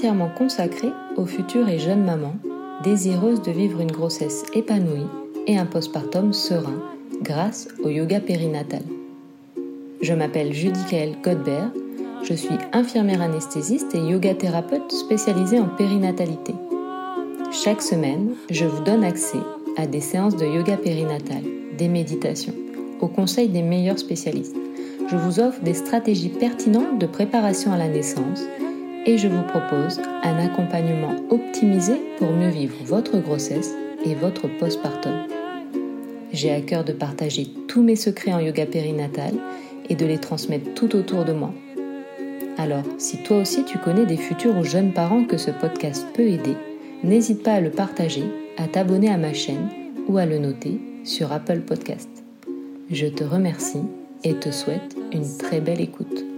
entièrement consacré aux futures et jeunes mamans désireuses de vivre une grossesse épanouie et un postpartum serein grâce au yoga périnatal. Je m'appelle Judy-Kael Godbert, je suis infirmière anesthésiste et yoga thérapeute spécialisée en périnatalité. Chaque semaine, je vous donne accès à des séances de yoga périnatal, des méditations, au conseil des meilleurs spécialistes je vous offre des stratégies pertinentes de préparation à la naissance et je vous propose un accompagnement optimisé pour mieux vivre votre grossesse et votre postpartum. J'ai à cœur de partager tous mes secrets en yoga périnatal et de les transmettre tout autour de moi. Alors, si toi aussi tu connais des futurs ou jeunes parents que ce podcast peut aider, n'hésite pas à le partager, à t'abonner à ma chaîne ou à le noter sur Apple Podcast. Je te remercie et te souhaite une très belle écoute.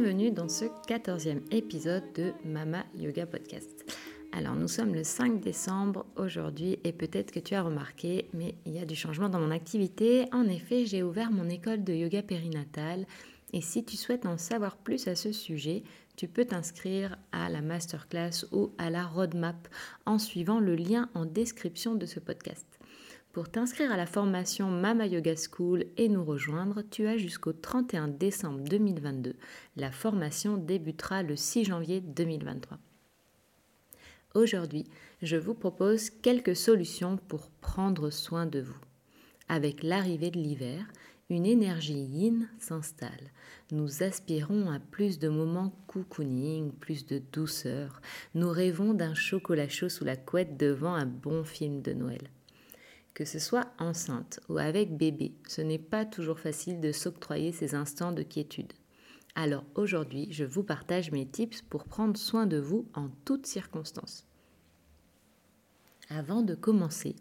Bienvenue dans ce quatorzième épisode de Mama Yoga Podcast. Alors nous sommes le 5 décembre aujourd'hui et peut-être que tu as remarqué, mais il y a du changement dans mon activité. En effet, j'ai ouvert mon école de yoga périnatal et si tu souhaites en savoir plus à ce sujet, tu peux t'inscrire à la masterclass ou à la roadmap en suivant le lien en description de ce podcast. Pour t'inscrire à la formation Mama Yoga School et nous rejoindre, tu as jusqu'au 31 décembre 2022. La formation débutera le 6 janvier 2023. Aujourd'hui, je vous propose quelques solutions pour prendre soin de vous. Avec l'arrivée de l'hiver, une énergie yin s'installe. Nous aspirons à plus de moments cocooning, plus de douceur. Nous rêvons d'un chocolat chaud sous la couette devant un bon film de Noël. Que ce soit enceinte ou avec bébé, ce n'est pas toujours facile de s'octroyer ces instants de quiétude. Alors aujourd'hui, je vous partage mes tips pour prendre soin de vous en toutes circonstances. Avant de commencer,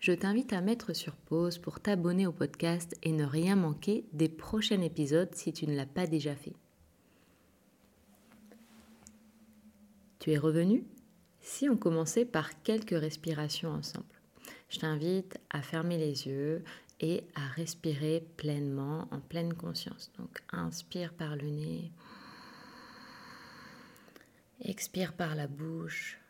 je t'invite à mettre sur pause pour t'abonner au podcast et ne rien manquer des prochains épisodes si tu ne l'as pas déjà fait. Tu es revenu? Si on commençait par quelques respirations ensemble. Je t'invite à fermer les yeux et à respirer pleinement, en pleine conscience. Donc inspire par le nez, expire par la bouche.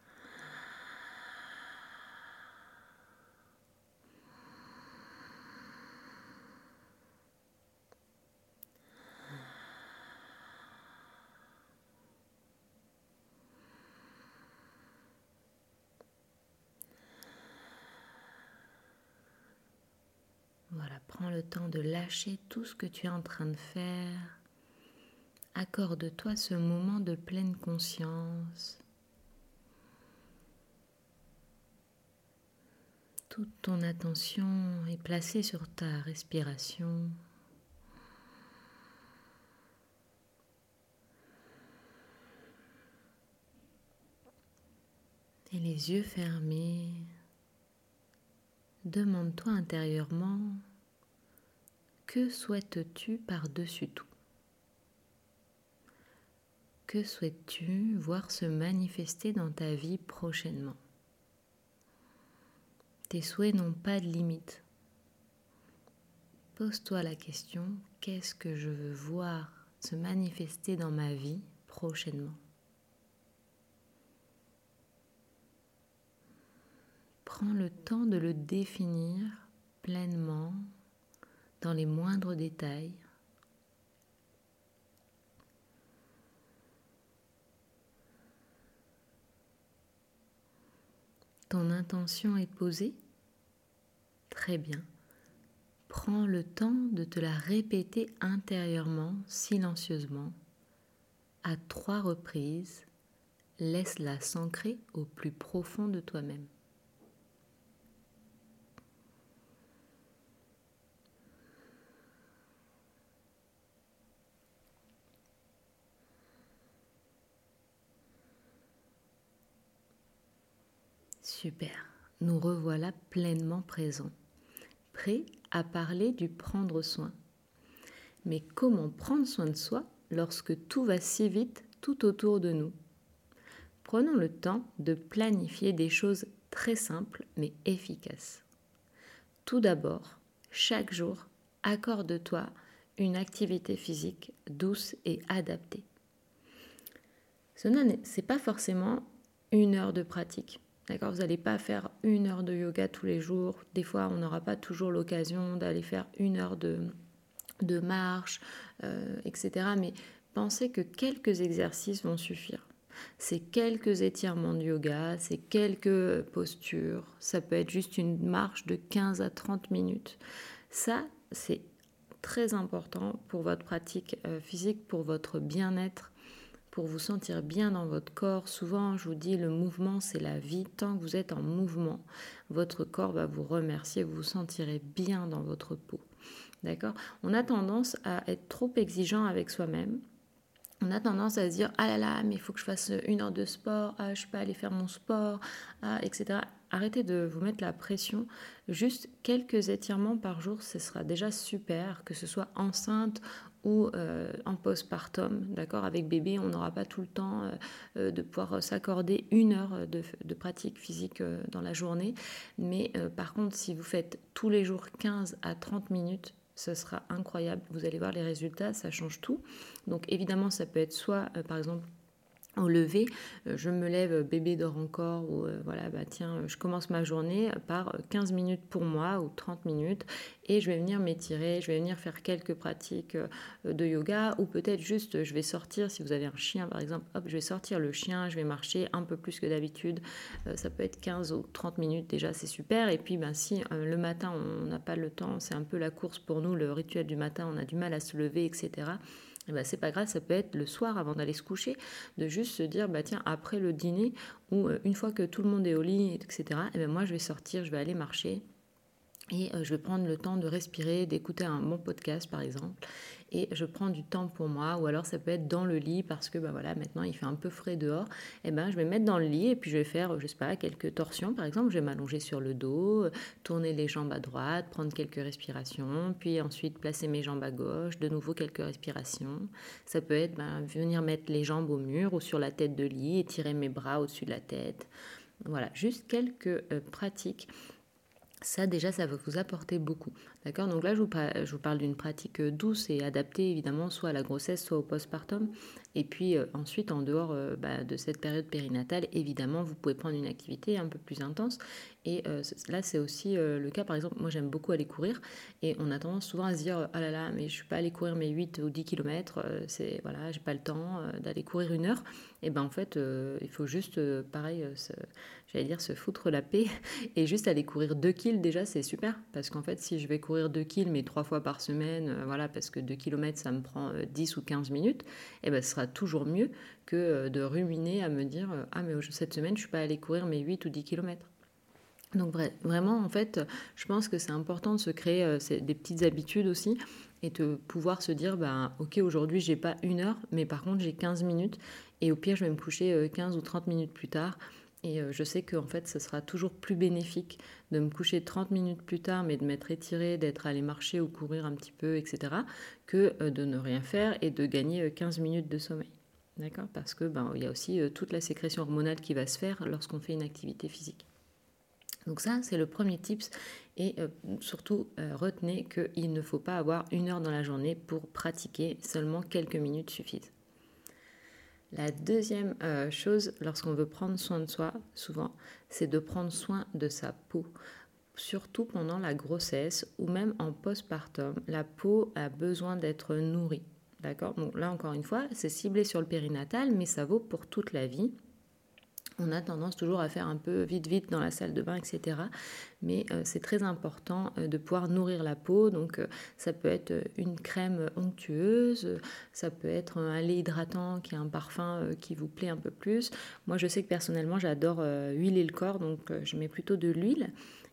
Voilà, prends le temps de lâcher tout ce que tu es en train de faire. Accorde-toi ce moment de pleine conscience. Toute ton attention est placée sur ta respiration. Et les yeux fermés, demande-toi intérieurement que souhaites-tu par-dessus tout? Que souhaites-tu voir se manifester dans ta vie prochainement? Tes souhaits n'ont pas de limite. Pose-toi la question, qu'est-ce que je veux voir se manifester dans ma vie prochainement? Prends le temps de le définir pleinement dans les moindres détails. Ton intention est posée? Très bien. Prends le temps de te la répéter intérieurement, silencieusement, à trois reprises. Laisse-la s'ancrer au plus profond de toi-même. Super, nous revoilà pleinement présents, prêts à parler du prendre soin. Mais comment prendre soin de soi lorsque tout va si vite tout autour de nous? Prenons le temps de planifier des choses très simples mais efficaces. Tout d'abord, chaque jour, accorde-toi une activité physique douce et adaptée. Ce n'est pas forcément une heure de pratique. D'accord Vous n'allez pas faire une heure de yoga tous les jours. Des fois, on n'aura pas toujours l'occasion d'aller faire une heure de, marche, euh, etc. Mais pensez que quelques exercices vont suffire. C'est quelques étirements de yoga, c'est quelques postures. Ça peut être juste une marche de 15 à 30 minutes. Ça, c'est très important pour votre pratique euh, physique, pour votre bien-être pour vous sentir bien dans votre corps. Souvent, je vous dis, le mouvement, c'est la vie. Tant que vous êtes en mouvement, votre corps va vous remercier, vous vous sentirez bien dans votre peau. D'accord? On a tendance à être trop exigeant avec soi-même. On a tendance à se dire ah là là mais il faut que je fasse une heure de sport ah je peux aller faire mon sport ah etc arrêtez de vous mettre la pression juste quelques étirements par jour ce sera déjà super que ce soit enceinte ou euh, en postpartum, d'accord? Avec bébé, on n'aura pas tout le temps euh, euh, de pouvoir s'accorder une heure de, de pratique physique dans la journée. Mais par contre, si vous faites tous les jours 15 à 30 minutes, ce sera incroyable. Vous allez voir les résultats, ça change tout. Donc évidemment, ça peut être soit, par exemple, euh, je me lève, bébé dort encore, ou euh, voilà, bah tiens, je commence ma journée par 15 minutes pour moi ou 30 minutes, et je vais venir m'étirer, je vais venir faire quelques pratiques euh, de yoga, ou peut-être juste je vais sortir, si vous avez un chien par exemple, hop, je vais sortir le chien, je vais marcher un peu plus que d'habitude, ça peut être 15 ou 30 minutes déjà, c'est super, et puis ben, si le matin on n'a pas le temps, c'est un peu la course pour nous, le rituel du matin, on a du mal à se lever, etc. Eh ben, c'est pas grave, ça peut être le soir avant d'aller se coucher, de juste se dire, bah tiens, après le dîner, ou euh, une fois que tout le monde est au lit, etc., eh ben moi je vais sortir, je vais aller marcher, et euh, je vais prendre le temps de respirer, d'écouter un bon podcast par exemple, et je prends du temps pour moi, ou alors ça peut être dans le lit parce que bah voilà, maintenant il fait un peu frais dehors, et eh ben je vais mettre dans le lit et puis je vais faire, je sais pas, quelques torsions. Par exemple, je vais m'allonger sur le dos, tourner les jambes à droite, prendre quelques respirations, puis ensuite placer mes jambes à gauche, de nouveau quelques respirations. Ça peut être ben, venir mettre les jambes au mur ou sur la tête de lit, et tirer mes bras au-dessus de la tête. Voilà, juste quelques euh, pratiques ça déjà, ça va vous apporter beaucoup. D'accord Donc là, je vous, parle, d'une pratique euh, douce et adaptée évidemment soit à la grossesse, soit au postpartum. Et puis euh, ensuite, en dehors euh, bah, de cette période périnatale, évidemment, vous pouvez prendre une activité un peu plus intense. Et là, c'est aussi le cas, par exemple, moi j'aime beaucoup aller courir. Et on a tendance souvent à se dire, ah là là, mais je ne suis pas allé courir mes 8 ou 10 km, c'est, voilà, j'ai pas le temps d'aller courir une heure. Et ben en fait, il faut juste, pareil, j'allais dire se foutre la paix et juste aller courir 2 kills déjà c'est super parce qu'en fait si je vais courir 2 kills mais 3 fois par semaine euh, voilà parce que 2 km ça me prend 10 euh, ou 15 minutes et eh ben ce sera toujours mieux que euh, de ruminer à me dire ah mais cette semaine je suis pas allé courir mes 8 ou 10 km donc vraiment, en fait, je pense que c'est important de se créer des petites habitudes aussi et de pouvoir se dire, bah, ok, aujourd'hui, j'ai pas une heure, mais par contre, j'ai 15 minutes et au pire, je vais me coucher 15 ou 30 minutes plus tard. Et euh, je sais qu'en fait, ce sera toujours plus bénéfique de me coucher 30 minutes plus tard, mais de m'être étiré, d'être allé marcher ou courir un petit peu, etc., que euh, de ne rien faire et de gagner 15 euh, minutes de sommeil. D'accord? Parce que ben, y a aussi toute la sécrétion hormonale qui va se faire lorsqu'on fait une activité physique. Donc ça, c'est le premier tips. Et surtout, retenez qu'il ne faut pas avoir une heure dans la journée pour pratiquer, seulement quelques minutes suffisent. La deuxième euh, chose, lorsqu'on veut prendre soin de soi, souvent, c'est de prendre soin de sa peau. Surtout pendant la grossesse ou même en postpartum, la peau a besoin d'être nourrie. D'accord? Donc là, encore une fois, c'est ciblé sur le périnatal, mais ça vaut pour toute la vie on a tendance toujours à faire un peu vite vite dans la salle de bain, etc. Mais euh, c'est très important euh, de pouvoir nourrir la peau. Donc euh, ça peut être une crème onctueuse, ça peut être un lait hydratant qui est un parfum qui vous plaît un peu plus. Moi je sais que personnellement j'adore huiler le corps, donc je mets plutôt de l'huile.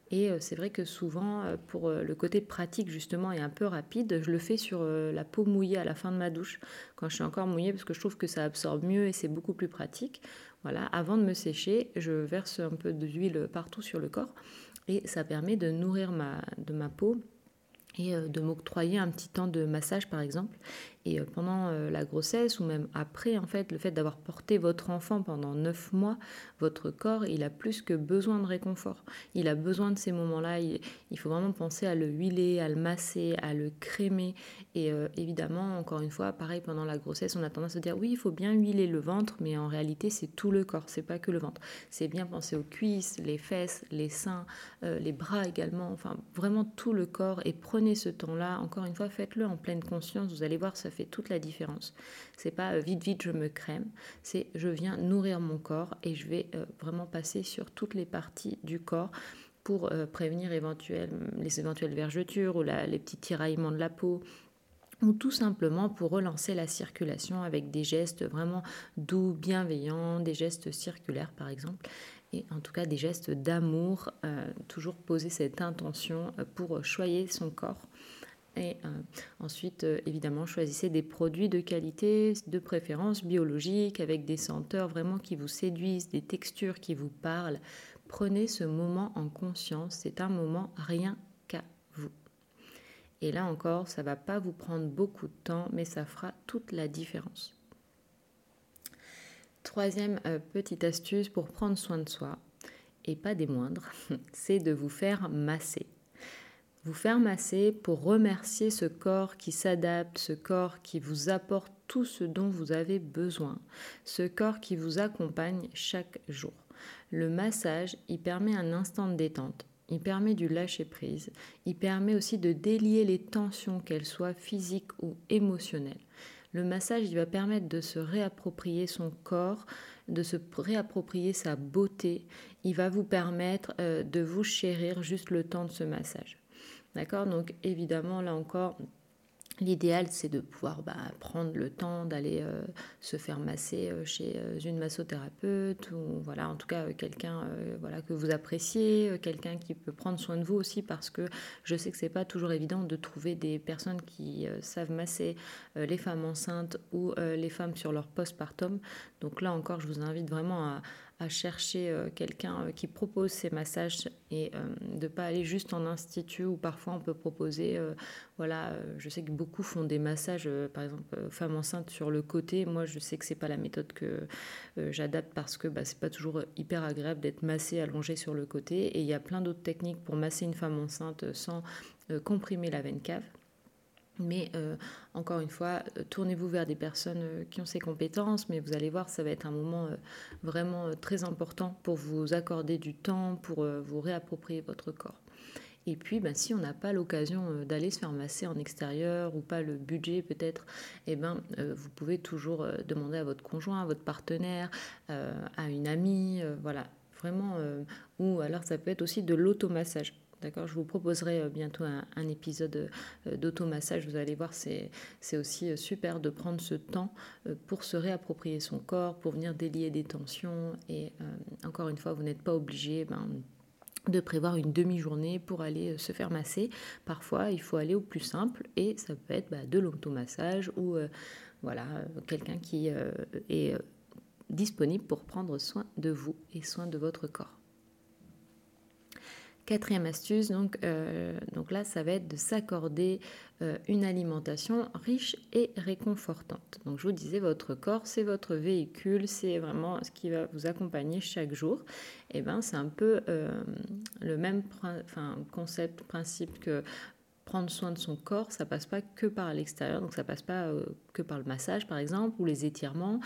Et c'est vrai que souvent, pour le côté pratique justement et un peu rapide, je le fais sur la peau mouillée à la fin de ma douche, quand je suis encore mouillée, parce que je trouve que ça absorbe mieux et c'est beaucoup plus pratique. Avant de me sécher, je verse un peu d'huile partout sur le corps et ça permet de nourrir de ma peau et de m'octroyer un petit temps de massage par exemple et euh, pendant euh, la grossesse ou même après, en fait, le fait d'avoir porté votre enfant pendant neuf mois, votre corps, il a plus que besoin de réconfort. Il a besoin de ces moments-là. Il, faut vraiment penser à le huiler, à le masser, à le crémer. Et euh, évidemment, encore une fois, pareil, pendant la grossesse, on a tendance à dire oui, il faut bien huiler le ventre, mais en réalité, c'est tout le corps, c'est pas que le ventre. C'est bien penser aux cuisses, les fesses, les seins, les bras également, enfin vraiment tout le corps. Et prenez ce temps-là. Encore une fois, faites-le en pleine conscience. Vous allez voir, ça fait toute la différence. C'est pas euh, vite vite je me crème, c'est je viens nourrir mon corps et je vais euh, vraiment passer sur toutes les parties du corps pour euh, prévenir les éventuelles vergetures ou les petits tiraillements de la peau, ou tout simplement pour relancer la circulation avec des gestes vraiment doux, bienveillants, des gestes circulaires par exemple, et en tout cas des gestes d'amour, toujours poser cette intention pour choyer son corps et euh, ensuite, euh, évidemment, choisissez des produits de qualité, de préférence biologique, avec des senteurs vraiment qui vous séduisent, des textures qui vous parlent. Prenez ce moment en conscience. C'est un moment rien qu'à vous. Et là encore, ça va pas vous prendre beaucoup de temps, mais ça fera toute la différence. Troisième euh, petite astuce pour prendre soin de soi, et pas des moindres, c'est de vous faire masser vous faire masser pour remercier ce corps qui s'adapte, ce corps qui vous apporte tout ce dont vous avez besoin, ce corps qui vous accompagne chaque jour. Le massage, il permet un instant de détente, il permet du lâcher prise, il permet aussi de délier les tensions, qu'elles soient physiques ou émotionnelles. Le massage, il va permettre de se réapproprier son corps, de se réapproprier sa beauté. Il va vous permettre euh, de vous chérir juste le temps de ce massage. D'accord Donc évidemment, là encore, L'idéal, c'est de pouvoir bah, prendre le temps d'aller euh, se faire masser euh, chez euh, une massothérapeute ou voilà, en tout cas quelqu'un voilà que vous appréciez, quelqu'un qui peut prendre soin de vous aussi parce que je sais que c'est pas toujours évident de trouver des personnes qui savent masser les femmes enceintes ou les femmes sur leur postpartum. Donc là encore, je vous invite vraiment à, à chercher euh, quelqu'un euh, qui propose ces massages et euh, de ne pas aller juste en institut où parfois on peut proposer, voilà, je sais que beaucoup font des massages, par exemple, femmes enceintes sur le côté. Moi, je sais que c'est pas la méthode que j'adapte parce que bah, c'est pas toujours hyper agréable d'être massé, allongé sur le côté. Et il y a plein d'autres techniques pour masser une femme enceinte sans comprimer la veine cave. Mais euh, encore une fois, euh, tournez-vous vers des personnes euh, qui ont ces compétences, mais vous allez voir, ça va être un moment vraiment très important pour vous accorder du temps, pour vous réapproprier votre corps. Et puis, ben, si on n'a pas l'occasion d'aller se faire masser en extérieur ou pas le budget peut-être, eh ben, vous pouvez toujours demander à votre conjoint, à votre partenaire, à une amie, voilà, vraiment. ou alors ça peut être aussi de l'automassage. D'accord, je vous proposerai euh, bientôt un, épisode euh, d'automassage. Vous allez voir, c'est aussi euh, super de prendre ce temps pour se réapproprier son corps, pour venir délier des tensions. Et encore une fois, vous n'êtes pas obligé. Ben, de prévoir une demi-journée pour aller se faire masser. Parfois, il faut aller au plus simple et ça peut être bah, de l'automassage ou voilà quelqu'un qui est disponible pour prendre soin de vous et soin de votre corps. Quatrième astuce, donc, euh, donc là, ça va être de s'accorder euh, une alimentation riche et réconfortante. Donc je vous disais, votre corps, c'est votre véhicule, c'est vraiment ce qui va vous accompagner chaque jour. Et eh ben, c'est un peu euh, le même concept, principe que prendre soin de son corps, ça passe pas que par l'extérieur, donc ça passe pas que par le massage par exemple ou les étirements,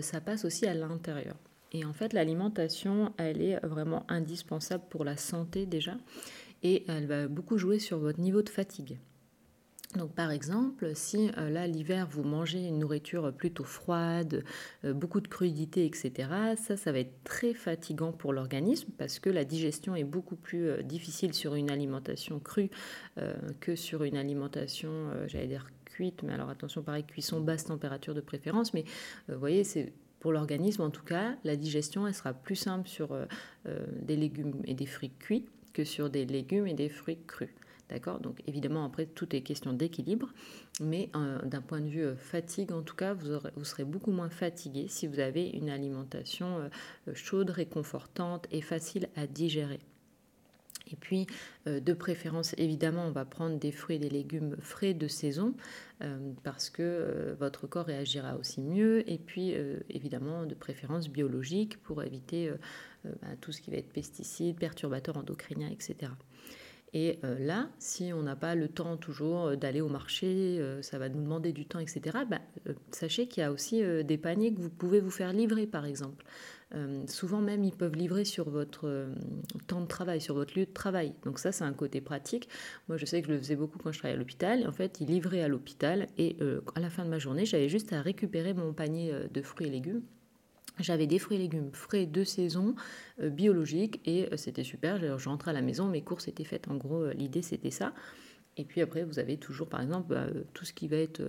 ça passe aussi à l'intérieur. Et en fait, l'alimentation, elle est vraiment indispensable pour la santé déjà, et elle va beaucoup jouer sur votre niveau de fatigue. Donc par exemple, si euh, là l'hiver vous mangez une nourriture plutôt froide, euh, beaucoup de crudité, etc., ça, ça va être très fatigant pour l'organisme parce que la digestion est beaucoup plus euh, difficile sur une alimentation crue que sur une alimentation, j'allais dire cuite, mais alors attention, pareil, cuisson basse température de préférence, mais vous voyez, c'est pour l'organisme, en tout cas, la digestion, elle sera plus simple sur euh, euh, des légumes et des fruits cuits que sur des légumes et des fruits crus. D'accord? Donc évidemment, après, tout est question d'équilibre, mais euh, d'un point de vue fatigue, en tout cas, vous, serez beaucoup moins fatigué si vous avez une alimentation chaude, réconfortante et facile à digérer. Et puis, de préférence, évidemment, on va prendre des fruits et des légumes frais de saison parce que votre corps réagira aussi mieux. Et puis, évidemment, de préférence biologique pour éviter bah, tout ce qui va être pesticides, perturbateurs endocriniens, etc. Et euh, là, si on n'a pas le temps toujours euh, d'aller au marché, euh, ça va nous demander du temps, etc., bah, sachez qu'il y a aussi des paniers que vous pouvez vous faire livrer, par exemple. souvent même, ils peuvent livrer sur votre temps de travail, sur votre lieu de travail. Donc ça, c'est un côté pratique. Moi, je sais que je le faisais beaucoup quand je travaillais à l'hôpital. En fait, ils livraient à l'hôpital et à la fin de ma journée, j'avais juste à récupérer mon panier de fruits et légumes j'avais des fruits et légumes frais de saison, euh, biologiques, et euh, c'était super. Je rentrais à la maison, mes courses étaient faites. En gros, euh, l'idée, c'était ça. Et puis après, vous avez toujours, par exemple, bah, tout ce qui va être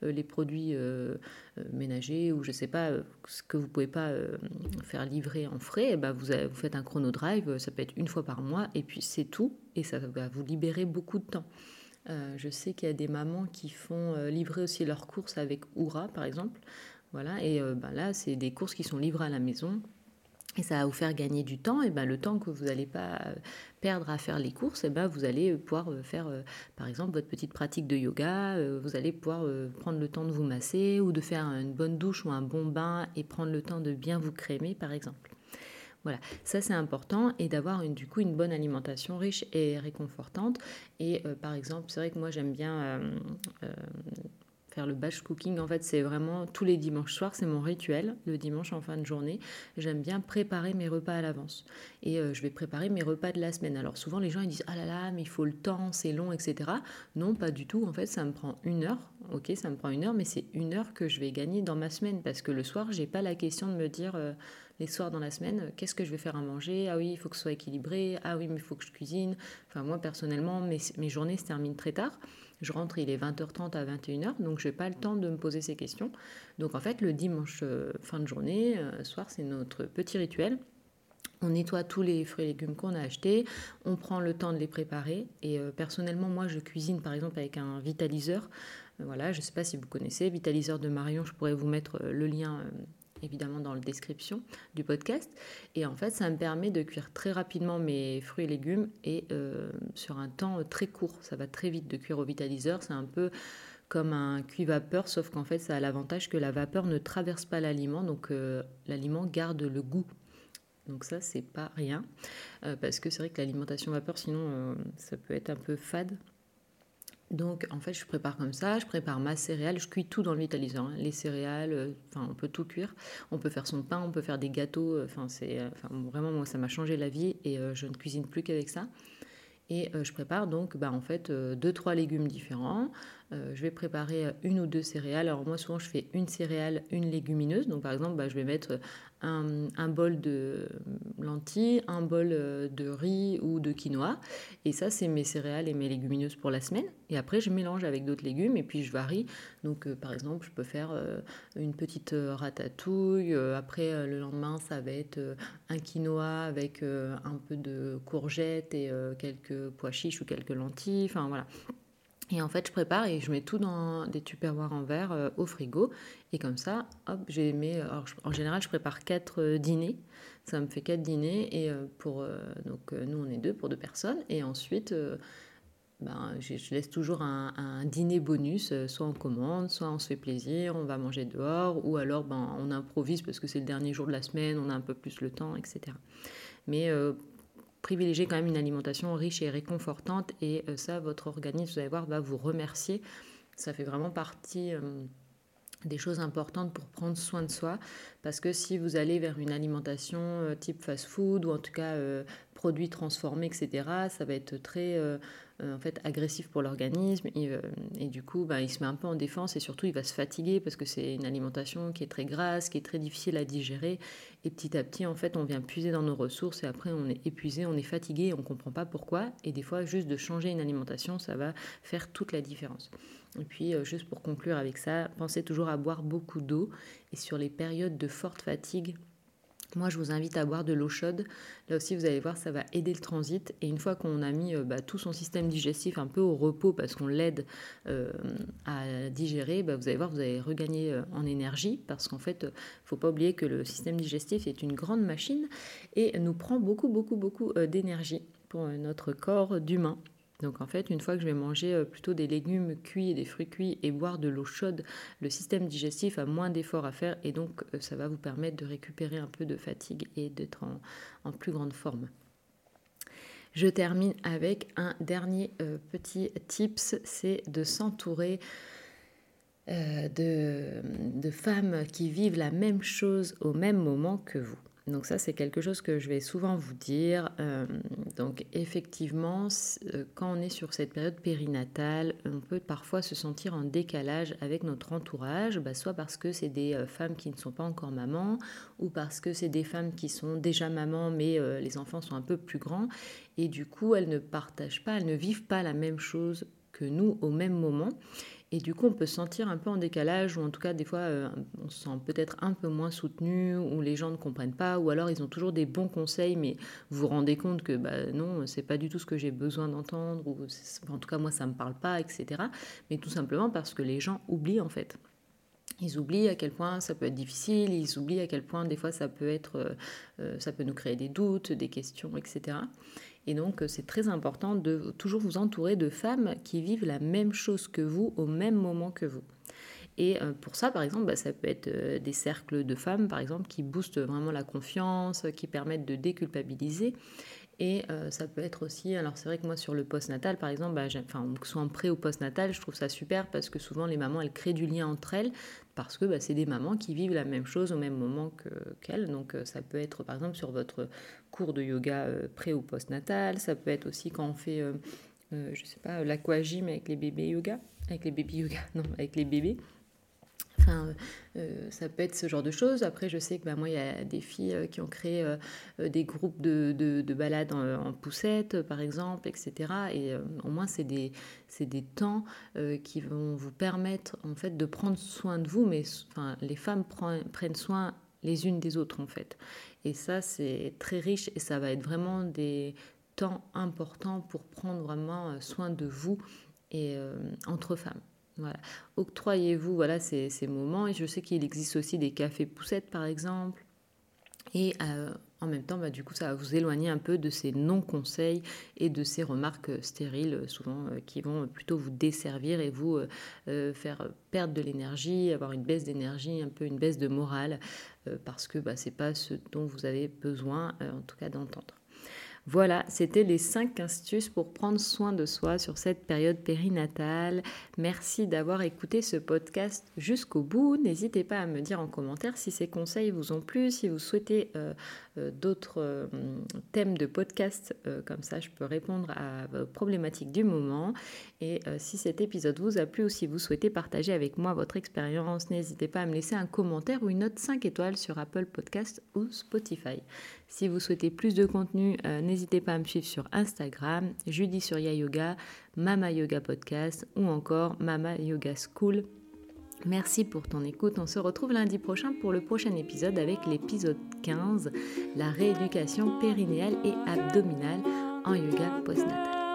les produits ménagers ou je ne sais pas, ce que vous pouvez pas faire livrer en frais, bah, vous, vous, faites un chrono drive, ça peut être une fois par mois, et puis c'est tout, et ça va vous libérer beaucoup de temps. je sais qu'il y a des mamans qui font livrer aussi leurs courses avec Oura, par exemple. Voilà, et euh, ben là, c'est des courses qui sont livrées à la maison. Et ça va vous faire gagner du temps. Et ben, le temps que vous n'allez pas euh, perdre à faire les courses, et ben, vous allez pouvoir euh, faire, par exemple, votre petite pratique de yoga. Vous allez pouvoir prendre le temps de vous masser ou de faire une bonne douche ou un bon bain et prendre le temps de bien vous crémer, par exemple. Voilà, ça c'est important et d'avoir du coup une bonne alimentation riche et réconfortante. Et par exemple, c'est vrai que moi j'aime bien faire le batch cooking, en fait, c'est vraiment tous les dimanches soirs, c'est mon rituel. Le dimanche en fin de journée, j'aime bien préparer mes repas à l'avance. Et euh, je vais préparer mes repas de la semaine. Alors souvent, les gens ils disent Ah là là, mais il faut le temps, c'est long, etc. Non, pas du tout. En fait, ça me prend une heure. Ok, ça me prend une heure, mais c'est une heure que je vais gagner dans ma semaine parce que le soir, j'ai pas la question de me dire euh, les soirs dans la semaine, qu'est-ce que je vais faire à manger? Ah oui, il faut que ce soit équilibré. Ah oui, mais il faut que je cuisine. Enfin, moi, personnellement, mes, mes journées se terminent très tard. Je rentre, il est 20h30 à 21h, donc je n'ai pas le temps de me poser ces questions. Donc en fait, le dimanche euh, fin de journée, euh, soir, c'est notre petit rituel. On nettoie tous les fruits et légumes qu'on a achetés, on prend le temps de les préparer. Et euh, personnellement, moi, je cuisine par exemple avec un vitaliseur. voilà, je ne sais pas si vous connaissez, vitaliseur de Marion, je pourrais vous mettre le lien évidemment dans la description du podcast. Et en fait, ça me permet de cuire très rapidement mes fruits et légumes et euh, sur un temps très court. Ça va très vite de cuire au vitaliseur. C'est un peu comme un cuit vapeur, sauf qu'en fait, ça a l'avantage que la vapeur ne traverse pas l'aliment, donc euh, l'aliment garde le goût. Donc ça, c'est pas rien, euh, parce que c'est vrai que l'alimentation vapeur, sinon, ça peut être un peu fade. Donc en fait, je prépare comme ça, je prépare ma céréale, je cuis tout dans le vitaliseur, hein. les céréales, euh, enfin on peut tout cuire. On peut faire son pain, on peut faire des gâteaux, euh, enfin c'est euh, vraiment moi ça m'a changé la vie et je ne cuisine plus qu'avec ça. Et je prépare donc bah, en fait deux trois légumes différents. Je vais préparer une ou deux céréales. Alors moi souvent je fais une céréale, une légumineuse. Donc par exemple bah, je vais mettre un, bol de lentilles, un bol euh, de riz ou de quinoa. Et ça, c'est mes céréales et mes légumineuses pour la semaine. Et après, je mélange avec d'autres légumes et puis je varie. Donc, euh, par exemple, je peux faire euh, une petite ratatouille. après, le lendemain, ça va être un quinoa avec un peu de courgettes et quelques pois chiches ou quelques lentilles. Enfin, voilà. Et en fait, je prépare et je mets tout dans des tupperwares en verre euh, au frigo. Et comme ça, hop, j'ai mis. en général, je prépare quatre euh, dîners. Ça me fait quatre dîners. Et euh, pour. donc, nous, on est deux pour deux personnes. Et ensuite. Ben, je, laisse toujours un, un, dîner bonus, soit on commande, soit on se fait plaisir, on va manger dehors, ou alors ben, on improvise parce que c'est le dernier jour de la semaine, on a un peu plus le temps, etc. Mais privilégier quand même une alimentation riche et réconfortante et euh, ça, votre organisme, vous allez voir, va vous remercier. Ça fait vraiment partie euh, des choses importantes pour prendre soin de soi parce que si vous allez vers une alimentation euh, type fast-food ou en tout cas produits transformés, etc., ça va être très en fait agressif pour l'organisme et, et, du coup bah, il se met un peu en défense et surtout il va se fatiguer parce que c'est une alimentation qui est très grasse, qui est très difficile à digérer et petit à petit en fait on vient puiser dans nos ressources et après on est épuisé, on est fatigué, on ne comprend pas pourquoi et des fois juste de changer une alimentation ça va faire toute la différence. Et puis, euh, juste pour conclure avec ça, pensez toujours à boire beaucoup d'eau. Et sur les périodes de forte fatigue, Moi, je vous invite à boire de l'eau chaude. Là aussi, vous allez voir, ça va aider le transit. Et une fois qu'on a mis euh, bah, tout son système digestif un peu au repos parce qu'on l'aide euh, à digérer, bah, vous allez voir, vous allez regagner euh, en énergie parce qu'en fait, il ne faut pas oublier que le système digestif est une grande machine et nous prend beaucoup, beaucoup, beaucoup d'énergie pour notre corps d'humain. Donc en fait, une fois que je vais manger euh, plutôt des légumes cuits et des fruits cuits et boire de l'eau chaude, le système digestif a moins d'efforts à faire et donc euh, ça va vous permettre de récupérer un peu de fatigue et d'être en, plus grande forme. Je termine avec un dernier euh, petit tips, c'est de s'entourer de femmes qui vivent la même chose au même moment que vous. Donc ça, c'est quelque chose que je vais souvent vous dire. Euh, donc effectivement, euh, quand on est sur cette période périnatale, on peut parfois se sentir en décalage avec notre entourage, bah, soit parce que c'est des euh, femmes qui ne sont pas encore mamans, ou parce que c'est des femmes qui sont déjà mamans, mais les enfants sont un peu plus grands, et du coup, elles ne partagent pas, elles ne vivent pas la même chose que nous au même moment. Et du coup, on peut se sentir un peu en décalage, ou en tout cas, des fois, euh, on se sent peut-être un peu moins soutenu, ou les gens ne comprennent pas, ou alors ils ont toujours des bons conseils, mais vous vous rendez compte que bah, non, c'est pas du tout ce que j'ai besoin d'entendre, ou en tout cas, moi, ça me parle pas, etc. Mais tout simplement parce que les gens oublient, en fait. Ils oublient à quel point ça peut être difficile, ils oublient à quel point des fois ça peut être, euh, euh, ça peut nous créer des doutes, des questions, etc. Et donc, euh, c'est très important de toujours vous entourer de femmes qui vivent la même chose que vous au même moment que vous. Et pour ça, par exemple, bah, ça peut être des cercles de femmes, par exemple, qui boostent vraiment la confiance, qui permettent de déculpabiliser. Et ça peut être aussi, alors c'est vrai que moi sur le post-natal, par exemple, bah, enfin, que ce soit en pré ou post-natal, je trouve ça super parce que souvent les mamans, elles créent du lien entre elles parce que bah, c'est des mamans qui vivent la même chose au même moment qu'elles. Donc ça peut être par exemple sur votre cours de yoga euh, pré ou post-natal. Ça peut être aussi quand on fait, euh, euh, je sais pas, l'aquagym avec les bébés yoga, avec les bébés yoga, non, avec les bébés. Enfin, ça peut être ce genre de choses. Après, je sais que bah, moi, il y a des filles qui ont créé des groupes de, de, balades en, poussette, par exemple, etc. Et au moins, c'est des, temps qui vont vous permettre, en fait, de prendre soin de vous. Mais les femmes prennent soin les unes des autres, en fait. Et ça, c'est très riche et ça va être vraiment des temps importants pour prendre vraiment euh, soin de vous et euh, entre femmes. Voilà. Octroyez-vous voilà, ces, moments. Et je sais qu'il existe aussi des cafés poussettes, par exemple. Et euh, en même temps, bah, du coup, ça va vous éloigner un peu de ces non-conseils et de ces remarques stériles, souvent, qui vont plutôt vous desservir et vous faire perdre de l'énergie, avoir une baisse d'énergie, un peu une baisse de morale. Euh, parce que bah, ce n'est pas ce dont vous avez besoin, euh, en tout cas, d'entendre. Voilà, c'était les 5 astuces pour prendre soin de soi sur cette période périnatale. Merci d'avoir écouté ce podcast jusqu'au bout. N'hésitez pas à me dire en commentaire si ces conseils vous ont plu, si vous souhaitez euh, euh, d'autres euh, thèmes de podcast, comme ça je peux répondre à vos problématiques du moment. Et si cet épisode vous a plu ou si vous souhaitez partager avec moi votre expérience, n'hésitez pas à me laisser un commentaire ou une note 5 étoiles sur Apple Podcast ou Spotify. Si vous souhaitez plus de contenu, n'hésitez pas à me suivre sur Instagram, Judy sur Yoga, Mama Yoga Podcast ou encore Mama Yoga School. Merci pour ton écoute. On se retrouve lundi prochain pour le prochain épisode avec l'épisode 15, la rééducation périnéale et abdominale en yoga postnatal.